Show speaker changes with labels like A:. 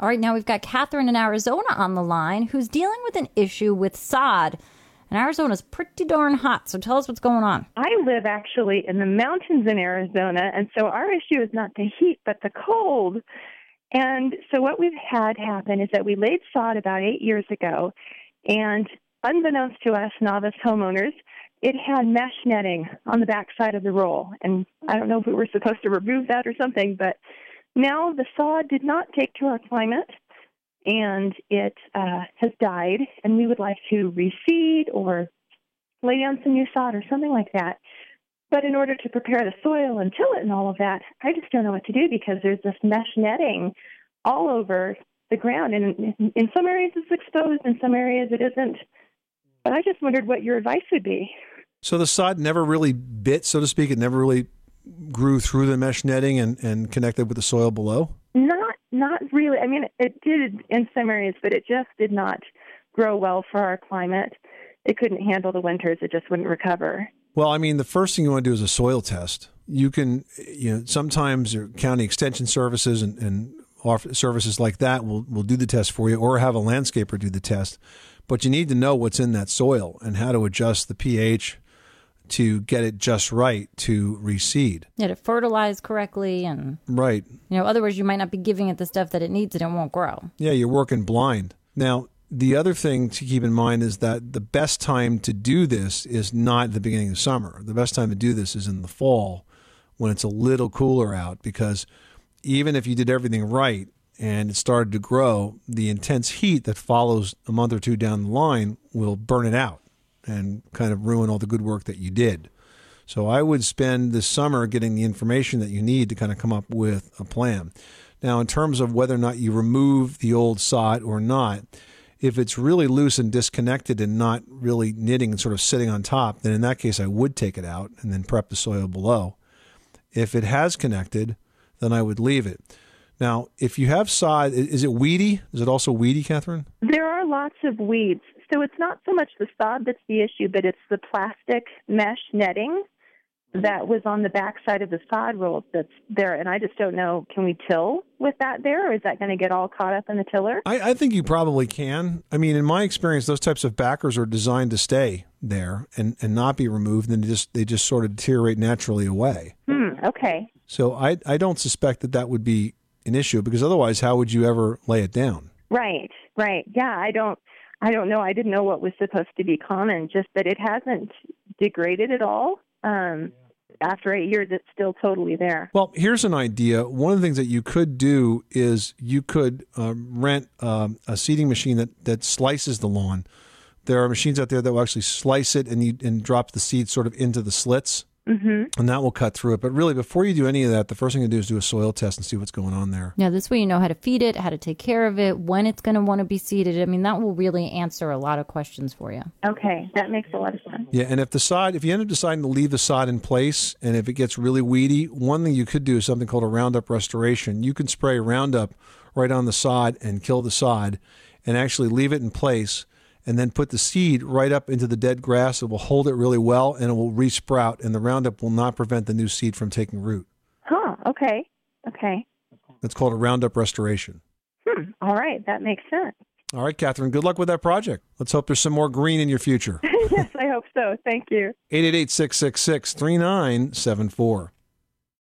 A: All right, now we've got Catherine in Arizona on the line who's dealing with an issue with sod. And Arizona's pretty darn hot, so tell us what's going on.
B: I live actually in the mountains in Arizona, and so our issue is not the heat, but the cold. And so what we've had happen is that we laid sod about eight years ago, and unbeknownst to us novice homeowners, it had mesh netting on the back side of the roll. And I don't know if we were supposed to remove that or something, but now the sod did not take to our climate and it uh, has died, and we would like to reseed or lay down some new sod or something like that. But in order to prepare the soil and till it and all of that, I just don't know what to do because there's this mesh netting all over the ground, and in, in some areas it's exposed, in some areas it isn't. But I just wondered what your advice would be.
C: So the sod never really bit, so to speak. It never really grew through the mesh netting and, and connected with the soil below.
B: Not not really. I mean, it did in some areas, but it just did not grow well for our climate. It couldn't handle the winters. It just wouldn't recover.
C: Well, I mean, the first thing you want to do is a soil test. You can, you know, sometimes your county extension services and, and services like that will, will do the test for you or have a landscaper do the test. But you need to know what's in that soil and how to adjust the pH to get it just right to reseed.
A: Yeah, to fertilize correctly and
C: right.
A: You know, otherwise you might not be giving it the stuff that it needs and it won't grow.
C: Yeah, you're working blind. Now, the other thing to keep in mind is that the best time to do this is not the beginning of summer. The best time to do this is in the fall when it's a little cooler out because even if you did everything right and it started to grow, the intense heat that follows a month or two down the line will burn it out and kind of ruin all the good work that you did. So I would spend this summer getting the information that you need to kind of come up with a plan. Now, in terms of whether or not you remove the old sod or not, if it's really loose and disconnected and not really knitting and sort of sitting on top, then in that case I would take it out and then prep the soil below. If it has connected, then I would leave it. Now, if you have sod, is it weedy? Is it also weedy, Catherine?
B: There are lots of weeds. So it's not so much the sod that's the issue, but it's the plastic mesh netting that was on the back side of the sod roll that's there. And I just don't know, can we till with that there, or is that going to get all caught up in the tiller?
C: I, I think you probably can. I mean, in my experience, those types of backers are designed to stay there and, and not be removed, and they just they just sort of deteriorate naturally away.
B: Hmm, okay.
C: So I I don't suspect that that would be an issue because otherwise, how would you ever lay it down?
B: Right, right. Yeah, I don't. I don't know. I didn't know what was supposed to be common. Just that it hasn't degraded at all. Um, after eight years, it's still totally there.
C: Well, here's an idea. One of the things that you could do is you could um, rent um, a seeding machine that, that slices the lawn. There are machines out there that will actually slice it and you and drop the seed sort of into the slits.
B: Mm-hmm.
C: And that will cut through it. But really, before you do any of that, the first thing to do is do a soil test and see what's going on there.
A: Yeah, this way you know how to feed it, how to take care of it, when it's going to want to be seeded. I mean, that will really answer a lot of questions for you.
B: Okay, that makes a lot of sense.
C: Yeah, and if the sod, if you end up deciding to leave the sod in place, and if it gets really weedy, one thing you could do is something called a Roundup restoration. You can spray Roundup right on the sod and kill the sod, and actually leave it in place and then put the seed right up into the dead grass. It will hold it really well and it will resprout, and the Roundup will not prevent the new seed from taking root.
B: Huh, okay. Okay.
C: It's called a Roundup restoration.
B: Hmm. All right, that makes sense.
C: All right, Catherine, good luck with that project. Let's hope there's some more green in your future.
B: yes, I hope so. Thank you.
C: 888 666 3974.